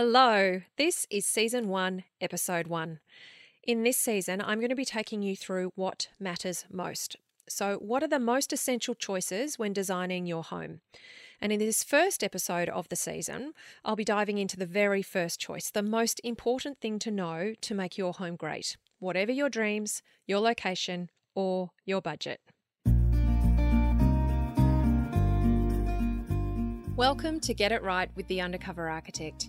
Hello, this is season one, episode one. In this season, I'm going to be taking you through what matters most. So, what are the most essential choices when designing your home? And in this first episode of the season, I'll be diving into the very first choice, the most important thing to know to make your home great, whatever your dreams, your location, or your budget. Welcome to Get It Right with the Undercover Architect.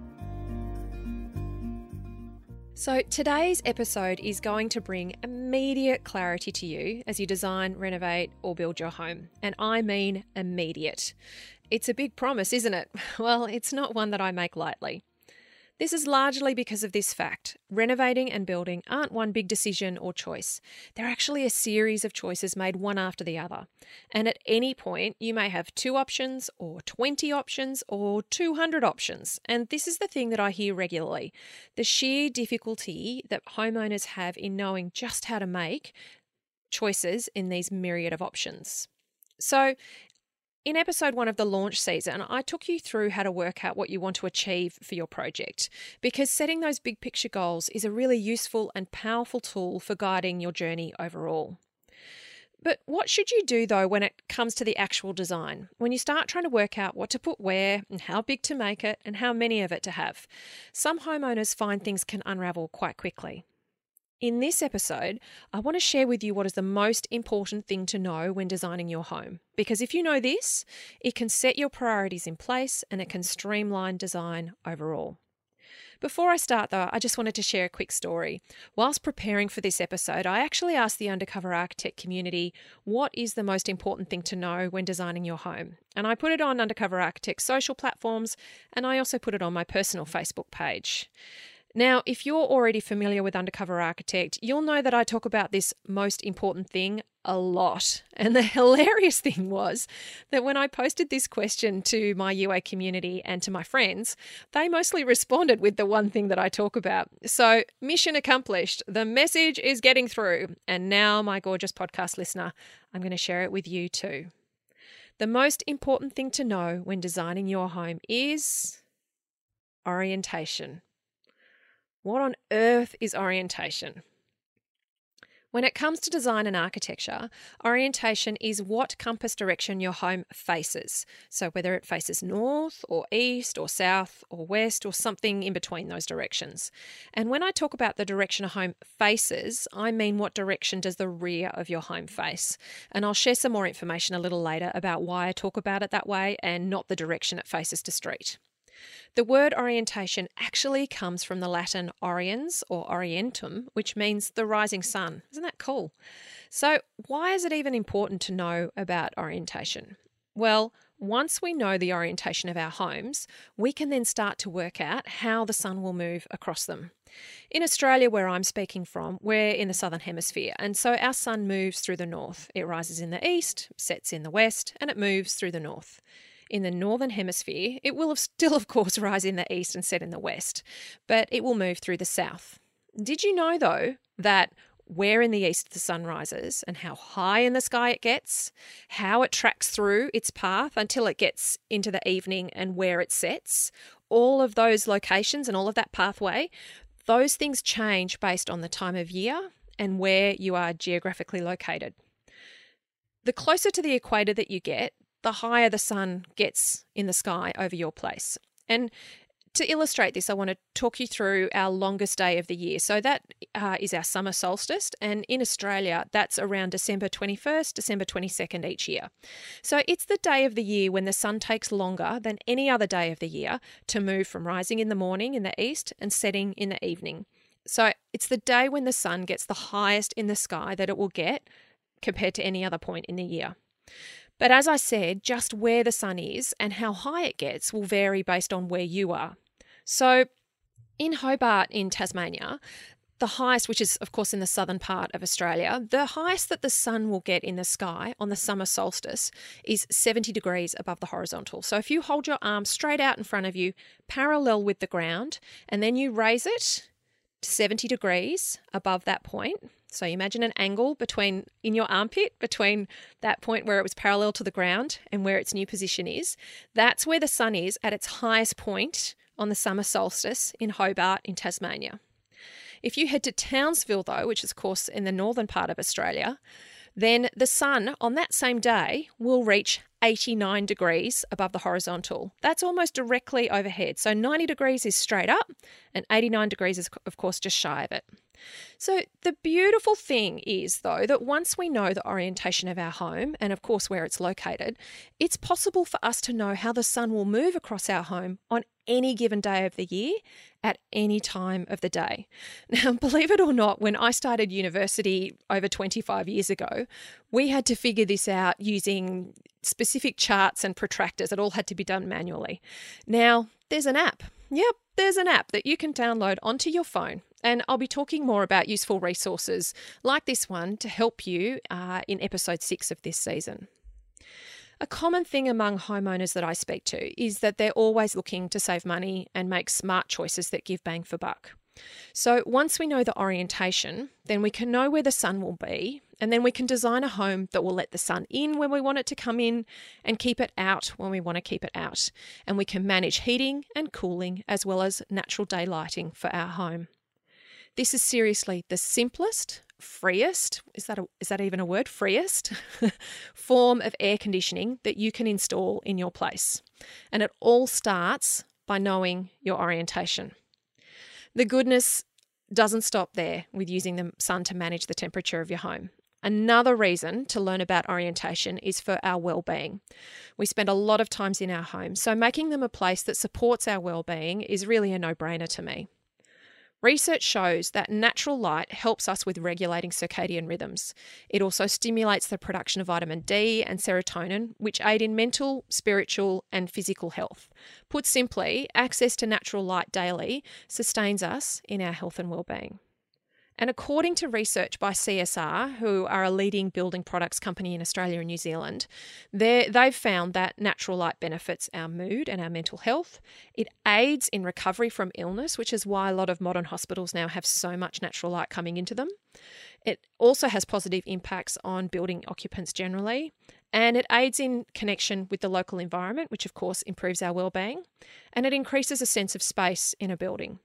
So, today's episode is going to bring immediate clarity to you as you design, renovate, or build your home. And I mean immediate. It's a big promise, isn't it? Well, it's not one that I make lightly. This is largely because of this fact renovating and building aren't one big decision or choice. They're actually a series of choices made one after the other. And at any point, you may have two options, or 20 options, or 200 options. And this is the thing that I hear regularly the sheer difficulty that homeowners have in knowing just how to make choices in these myriad of options. So, in episode one of the launch season, I took you through how to work out what you want to achieve for your project because setting those big picture goals is a really useful and powerful tool for guiding your journey overall. But what should you do though when it comes to the actual design? When you start trying to work out what to put where and how big to make it and how many of it to have? Some homeowners find things can unravel quite quickly. In this episode, I want to share with you what is the most important thing to know when designing your home. Because if you know this, it can set your priorities in place and it can streamline design overall. Before I start, though, I just wanted to share a quick story. Whilst preparing for this episode, I actually asked the Undercover Architect community what is the most important thing to know when designing your home. And I put it on Undercover Architect social platforms and I also put it on my personal Facebook page. Now, if you're already familiar with Undercover Architect, you'll know that I talk about this most important thing a lot. And the hilarious thing was that when I posted this question to my UA community and to my friends, they mostly responded with the one thing that I talk about. So, mission accomplished. The message is getting through. And now, my gorgeous podcast listener, I'm going to share it with you too. The most important thing to know when designing your home is orientation. What on earth is orientation? When it comes to design and architecture, orientation is what compass direction your home faces. So, whether it faces north or east or south or west or something in between those directions. And when I talk about the direction a home faces, I mean what direction does the rear of your home face. And I'll share some more information a little later about why I talk about it that way and not the direction it faces to street. The word orientation actually comes from the Latin oriens or orientum, which means the rising sun. Isn't that cool? So, why is it even important to know about orientation? Well, once we know the orientation of our homes, we can then start to work out how the sun will move across them. In Australia, where I'm speaking from, we're in the southern hemisphere, and so our sun moves through the north. It rises in the east, sets in the west, and it moves through the north in the northern hemisphere, it will still, of course, rise in the east and set in the west, but it will move through the south. Did you know, though, that where in the east the sun rises and how high in the sky it gets, how it tracks through its path until it gets into the evening and where it sets, all of those locations and all of that pathway, those things change based on the time of year and where you are geographically located. The closer to the equator that you get, the higher the sun gets in the sky over your place. And to illustrate this, I want to talk you through our longest day of the year. So, that uh, is our summer solstice. And in Australia, that's around December 21st, December 22nd each year. So, it's the day of the year when the sun takes longer than any other day of the year to move from rising in the morning in the east and setting in the evening. So, it's the day when the sun gets the highest in the sky that it will get compared to any other point in the year. But as I said, just where the sun is and how high it gets will vary based on where you are. So, In Hobart, in Tasmania, the highest, which is of course in the southern part of Australia, the highest that the sun will get in the sky on the summer solstice is 70 degrees above the horizontal. So if you hold your arm straight out in front of you, parallel with the ground, and then you raise it to 70 degrees above that point. So imagine an angle between in your armpit between that point where it was parallel to the ground and where its new position is. That's where the sun is at its highest point on the summer solstice in Hobart in Tasmania. If you head to Townsville, though, which is, of course, in the northern part of Australia, then the sun on that same day will reach 89 degrees above the horizontal. That's almost directly overhead. So 90 degrees is straight up, and 89 degrees is, of course, just shy of it. So, the beautiful thing is, though, that once we know the orientation of our home and, of course, where it's located, it's possible for us to know how the sun will move across our home on any given day of the year at any time of the day. Now, believe it or not, when I started university over 25 years ago, we had to figure this out using specific charts and protractors. It all had to be done manually. Now, there's an app. Yep, there's an app that you can download onto your phone and I'll be talking more about useful resources like this one to help you uh, in episode six of this season. A common thing among homeowners that I speak to is that they're always looking to save money and make smart choices that give bang for buck. So, once we know the orientation, then we can know where the sun will be, and then we can design a home that will let the sun in when we want it to come in and keep it out when we want to keep it out. And we can manage heating and cooling as well as natural day lighting for our home. This is seriously the simplest, freest, is that, a, is that even a word? Freest form of air conditioning that you can install in your place. And it all starts by knowing your orientation. The goodness doesn't stop there with using the sun to manage the temperature of your home. Another reason to learn about orientation is for our well-being. We spend a lot of times in our homes, so making them a place that supports our well-being is really a no-brainer to me. Research shows that natural light helps us with regulating circadian rhythms. It also stimulates the production of vitamin D and serotonin, which aid in mental, spiritual, and physical health. Put simply, access to natural light daily sustains us in our health and well-being. And according to research by CSR, who are a leading building products company in Australia and New Zealand, they've found that natural light benefits our mood and our mental health. It aids in recovery from illness, which is why a lot of modern hospitals now have so much natural light coming into them. It also has positive impacts on building occupants generally, and it aids in connection with the local environment, which of course improves our well-being, and it increases a sense of space in a building.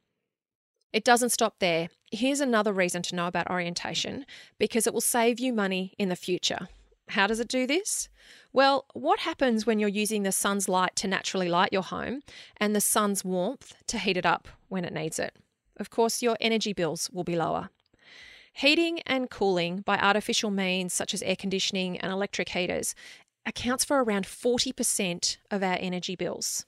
It doesn't stop there. Here's another reason to know about orientation because it will save you money in the future. How does it do this? Well, what happens when you're using the sun's light to naturally light your home and the sun's warmth to heat it up when it needs it? Of course, your energy bills will be lower. Heating and cooling by artificial means such as air conditioning and electric heaters accounts for around 40% of our energy bills.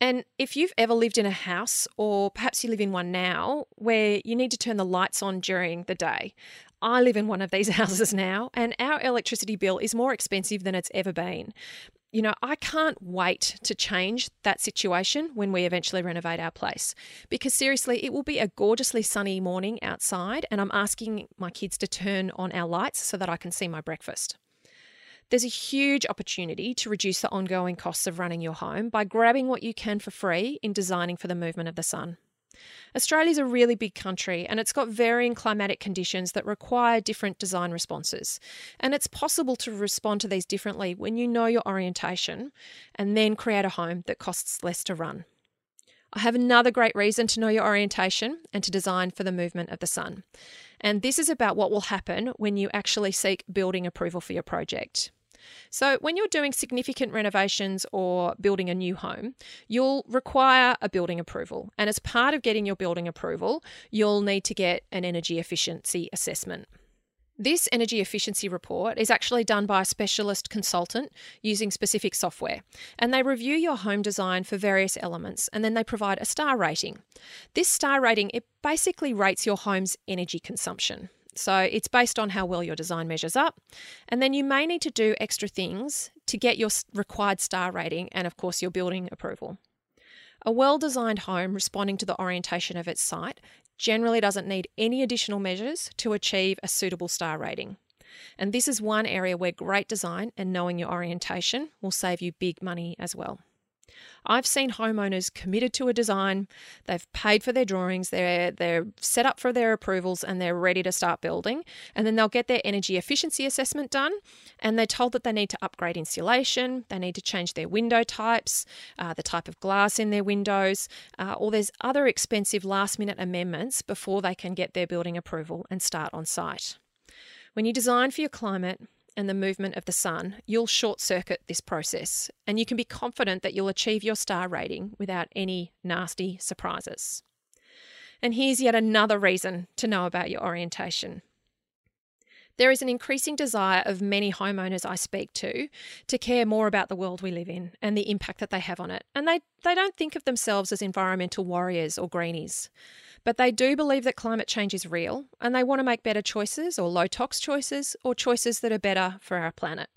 And if you've ever lived in a house, or perhaps you live in one now, where you need to turn the lights on during the day, I live in one of these houses now, and our electricity bill is more expensive than it's ever been. You know, I can't wait to change that situation when we eventually renovate our place because seriously, it will be a gorgeously sunny morning outside, and I'm asking my kids to turn on our lights so that I can see my breakfast. There's a huge opportunity to reduce the ongoing costs of running your home by grabbing what you can for free in designing for the movement of the sun. Australia's a really big country and it's got varying climatic conditions that require different design responses. And it's possible to respond to these differently when you know your orientation and then create a home that costs less to run. I have another great reason to know your orientation and to design for the movement of the sun. And this is about what will happen when you actually seek building approval for your project. So, when you're doing significant renovations or building a new home, you'll require a building approval. And as part of getting your building approval, you'll need to get an energy efficiency assessment. This energy efficiency report is actually done by a specialist consultant using specific software, and they review your home design for various elements and then they provide a star rating. This star rating it basically rates your home's energy consumption. So it's based on how well your design measures up. And then you may need to do extra things to get your required star rating and, of course, your building approval. A well designed home responding to the orientation of its site generally doesn't need any additional measures to achieve a suitable star rating. And this is one area where great design and knowing your orientation will save you big money as well. I've seen homeowners committed to a design, they've paid for their drawings, they're they're set up for their approvals and they're ready to start building, and then they'll get their energy efficiency assessment done and they're told that they need to upgrade insulation, they need to change their window types, uh, the type of glass in their windows, uh, or there's other expensive last minute amendments before they can get their building approval and start on site. When you design for your climate, and the movement of the sun, you'll short circuit this process and you can be confident that you'll achieve your star rating without any nasty surprises. And here's yet another reason to know about your orientation. There is an increasing desire of many homeowners I speak to to care more about the world we live in and the impact that they have on it. And they, they don't think of themselves as environmental warriors or greenies. But they do believe that climate change is real and they want to make better choices or low tox choices or choices that are better for our planet.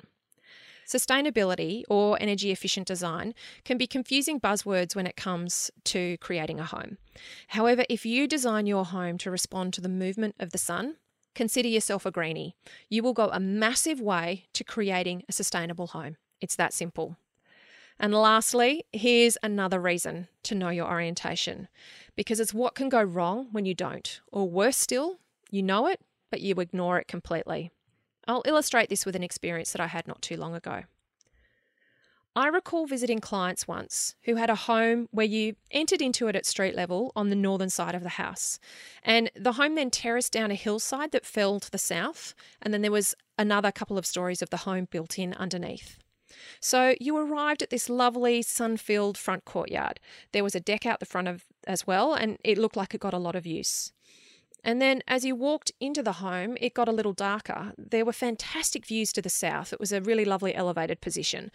Sustainability or energy efficient design can be confusing buzzwords when it comes to creating a home. However, if you design your home to respond to the movement of the sun, consider yourself a greenie. You will go a massive way to creating a sustainable home. It's that simple. And lastly, here's another reason to know your orientation because it's what can go wrong when you don't. Or worse still, you know it, but you ignore it completely. I'll illustrate this with an experience that I had not too long ago. I recall visiting clients once who had a home where you entered into it at street level on the northern side of the house. And the home then terraced down a hillside that fell to the south, and then there was another couple of stories of the home built in underneath. So you arrived at this lovely sun filled front courtyard. There was a deck out the front of as well, and it looked like it got a lot of use. And then as you walked into the home, it got a little darker. There were fantastic views to the south. It was a really lovely elevated position.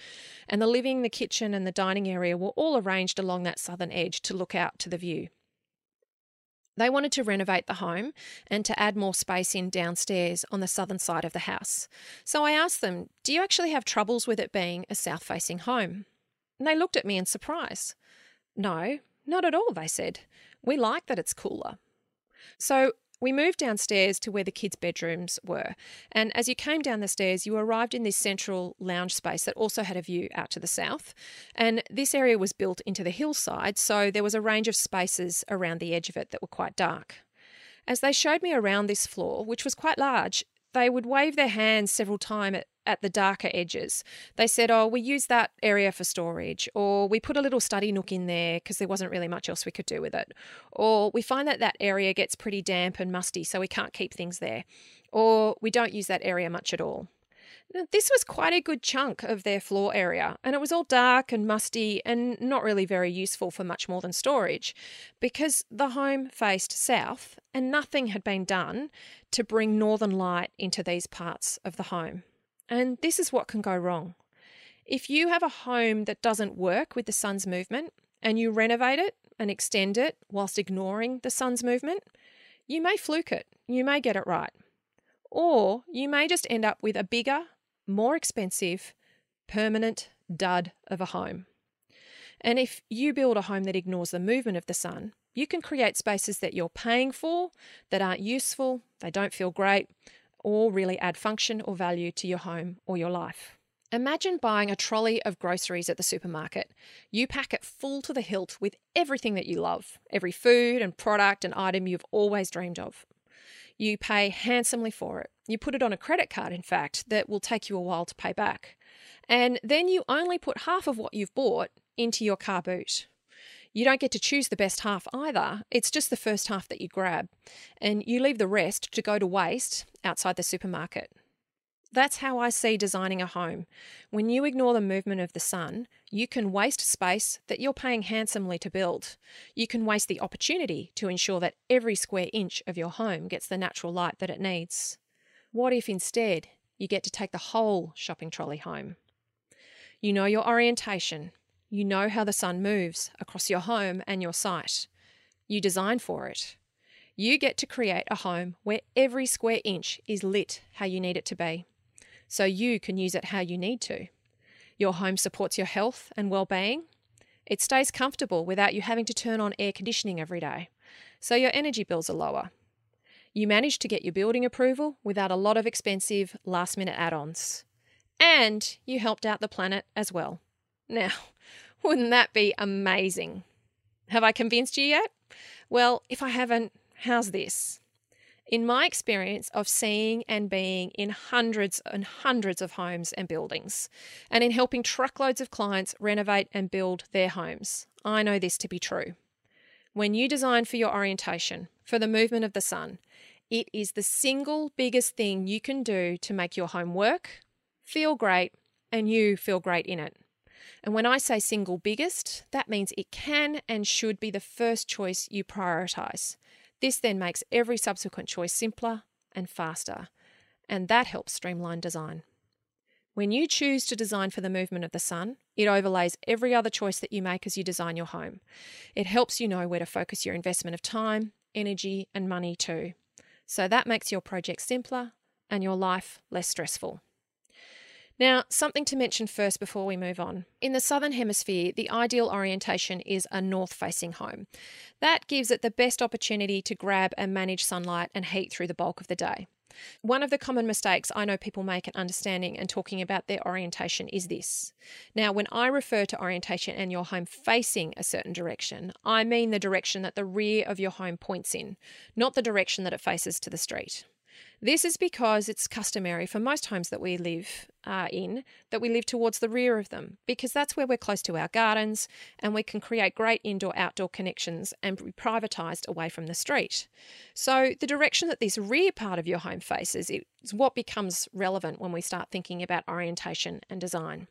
And the living, the kitchen, and the dining area were all arranged along that southern edge to look out to the view. They wanted to renovate the home and to add more space in downstairs on the southern side of the house. So I asked them, Do you actually have troubles with it being a south facing home? And they looked at me in surprise. No, not at all, they said. We like that it's cooler. So we moved downstairs to where the kids' bedrooms were. And as you came down the stairs, you arrived in this central lounge space that also had a view out to the south. And this area was built into the hillside, so there was a range of spaces around the edge of it that were quite dark. As they showed me around this floor, which was quite large, they would wave their hands several times at, at the darker edges. They said, Oh, we use that area for storage, or we put a little study nook in there because there wasn't really much else we could do with it, or we find that that area gets pretty damp and musty, so we can't keep things there, or we don't use that area much at all. This was quite a good chunk of their floor area, and it was all dark and musty and not really very useful for much more than storage because the home faced south and nothing had been done to bring northern light into these parts of the home. And this is what can go wrong. If you have a home that doesn't work with the sun's movement and you renovate it and extend it whilst ignoring the sun's movement, you may fluke it, you may get it right. Or you may just end up with a bigger, more expensive, permanent dud of a home. And if you build a home that ignores the movement of the sun, you can create spaces that you're paying for that aren't useful, they don't feel great, or really add function or value to your home or your life. Imagine buying a trolley of groceries at the supermarket. You pack it full to the hilt with everything that you love, every food and product and item you've always dreamed of. You pay handsomely for it. You put it on a credit card, in fact, that will take you a while to pay back. And then you only put half of what you've bought into your car boot. You don't get to choose the best half either. It's just the first half that you grab. And you leave the rest to go to waste outside the supermarket. That's how I see designing a home. When you ignore the movement of the sun, you can waste space that you're paying handsomely to build. You can waste the opportunity to ensure that every square inch of your home gets the natural light that it needs. What if instead you get to take the whole shopping trolley home? You know your orientation. You know how the sun moves across your home and your site. You design for it. You get to create a home where every square inch is lit how you need it to be so you can use it how you need to. Your home supports your health and well being. It stays comfortable without you having to turn on air conditioning every day. So your energy bills are lower. You manage to get your building approval without a lot of expensive last minute add ons. And you helped out the planet as well. Now, wouldn't that be amazing? Have I convinced you yet? Well, if I haven't, how's this? In my experience of seeing and being in hundreds and hundreds of homes and buildings, and in helping truckloads of clients renovate and build their homes, I know this to be true. When you design for your orientation, for the movement of the sun, it is the single biggest thing you can do to make your home work, feel great, and you feel great in it. And when I say single biggest, that means it can and should be the first choice you prioritize. This then makes every subsequent choice simpler and faster, and that helps streamline design. When you choose to design for the movement of the sun, it overlays every other choice that you make as you design your home. It helps you know where to focus your investment of time, energy, and money too. So that makes your project simpler and your life less stressful. Now, something to mention first before we move on. In the Southern Hemisphere, the ideal orientation is a north facing home. That gives it the best opportunity to grab and manage sunlight and heat through the bulk of the day. One of the common mistakes I know people make in understanding and talking about their orientation is this. Now, when I refer to orientation and your home facing a certain direction, I mean the direction that the rear of your home points in, not the direction that it faces to the street. This is because it's customary for most homes that we live uh, in that we live towards the rear of them because that's where we're close to our gardens and we can create great indoor outdoor connections and be privatised away from the street. So, the direction that this rear part of your home faces is what becomes relevant when we start thinking about orientation and design.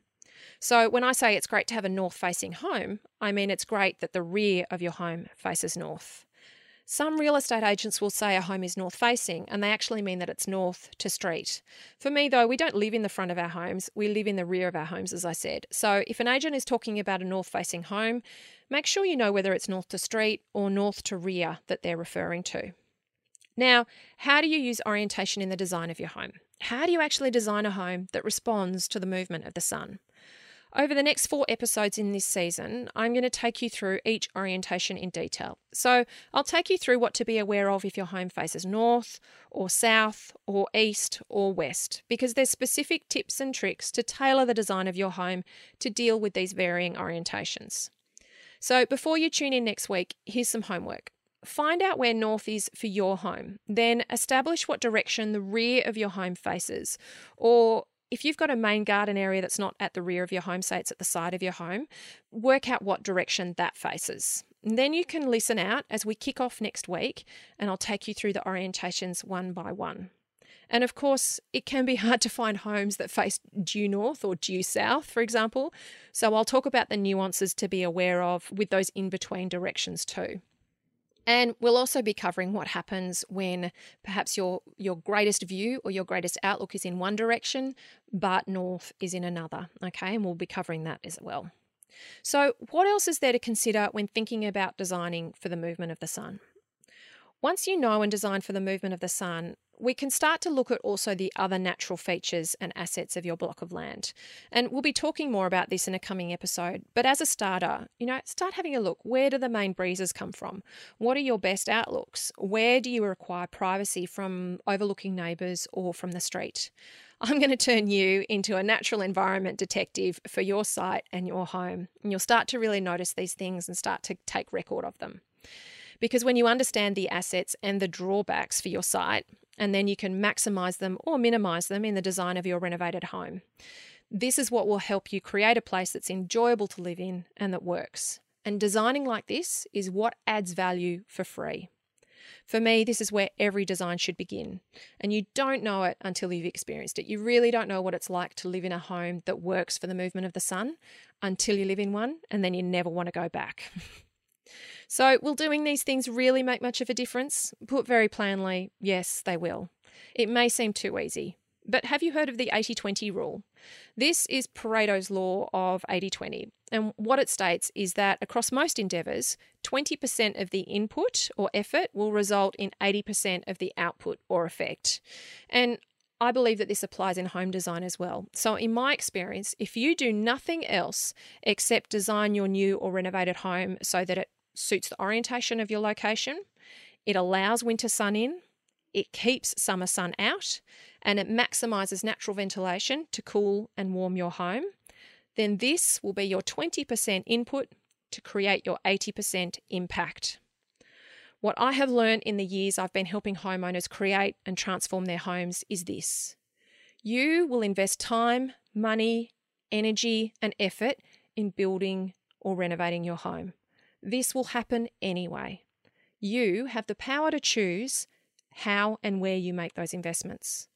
So, when I say it's great to have a north facing home, I mean it's great that the rear of your home faces north. Some real estate agents will say a home is north facing, and they actually mean that it's north to street. For me, though, we don't live in the front of our homes, we live in the rear of our homes, as I said. So if an agent is talking about a north facing home, make sure you know whether it's north to street or north to rear that they're referring to. Now, how do you use orientation in the design of your home? How do you actually design a home that responds to the movement of the sun? Over the next four episodes in this season, I'm going to take you through each orientation in detail. So, I'll take you through what to be aware of if your home faces north, or south, or east, or west, because there's specific tips and tricks to tailor the design of your home to deal with these varying orientations. So, before you tune in next week, here's some homework. Find out where north is for your home. Then establish what direction the rear of your home faces, or if you've got a main garden area that's not at the rear of your home, say it's at the side of your home, work out what direction that faces. And then you can listen out as we kick off next week, and I'll take you through the orientations one by one. And of course, it can be hard to find homes that face due north or due south, for example. So I'll talk about the nuances to be aware of with those in between directions too. And we'll also be covering what happens when perhaps your your greatest view or your greatest outlook is in one direction, but north is in another. Okay, and we'll be covering that as well. So, what else is there to consider when thinking about designing for the movement of the sun? Once you know and design for the movement of the sun, we can start to look at also the other natural features and assets of your block of land. And we'll be talking more about this in a coming episode. But as a starter, you know, start having a look. Where do the main breezes come from? What are your best outlooks? Where do you require privacy from overlooking neighbours or from the street? I'm going to turn you into a natural environment detective for your site and your home. And you'll start to really notice these things and start to take record of them. Because when you understand the assets and the drawbacks for your site, and then you can maximize them or minimize them in the design of your renovated home. This is what will help you create a place that's enjoyable to live in and that works. And designing like this is what adds value for free. For me, this is where every design should begin. And you don't know it until you've experienced it. You really don't know what it's like to live in a home that works for the movement of the sun until you live in one, and then you never want to go back. So, will doing these things really make much of a difference? Put very plainly, yes, they will. It may seem too easy, but have you heard of the 80 20 rule? This is Pareto's law of 80 20. And what it states is that across most endeavours, 20% of the input or effort will result in 80% of the output or effect. And I believe that this applies in home design as well. So, in my experience, if you do nothing else except design your new or renovated home so that it suits the orientation of your location, it allows winter sun in, it keeps summer sun out, and it maximizes natural ventilation to cool and warm your home, then this will be your 20% input to create your 80% impact. What I have learned in the years I've been helping homeowners create and transform their homes is this you will invest time, money, energy, and effort in building or renovating your home. This will happen anyway. You have the power to choose how and where you make those investments.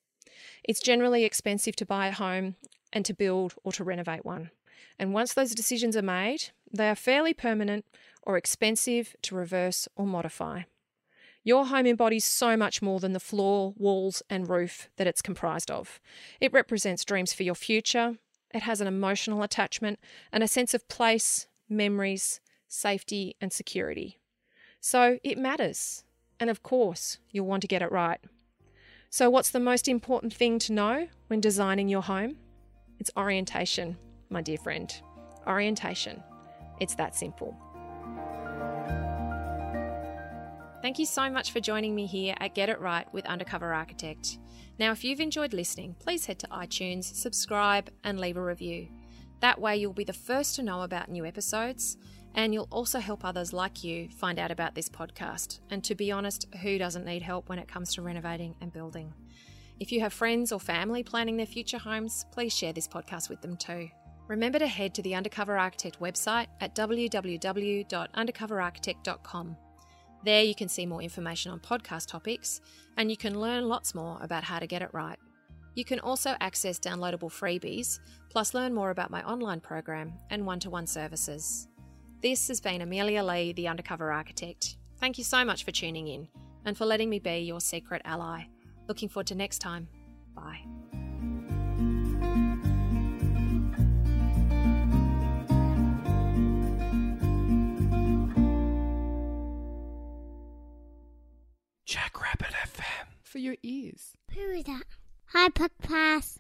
It's generally expensive to buy a home and to build or to renovate one. And once those decisions are made, they are fairly permanent or expensive to reverse or modify. Your home embodies so much more than the floor, walls, and roof that it's comprised of. It represents dreams for your future, it has an emotional attachment and a sense of place, memories, safety, and security. So it matters. And of course, you'll want to get it right. So, what's the most important thing to know when designing your home? It's orientation, my dear friend. Orientation. It's that simple. Thank you so much for joining me here at Get It Right with Undercover Architect. Now, if you've enjoyed listening, please head to iTunes, subscribe, and leave a review. That way, you'll be the first to know about new episodes, and you'll also help others like you find out about this podcast. And to be honest, who doesn't need help when it comes to renovating and building? If you have friends or family planning their future homes, please share this podcast with them too. Remember to head to the Undercover Architect website at www.undercoverarchitect.com. There you can see more information on podcast topics and you can learn lots more about how to get it right. You can also access downloadable freebies, plus learn more about my online program and one to one services. This has been Amelia Lee, the Undercover Architect. Thank you so much for tuning in and for letting me be your secret ally. Looking forward to next time. Bye. Jackrabbit FM. For your ears. Who is that? Hi, Podcast.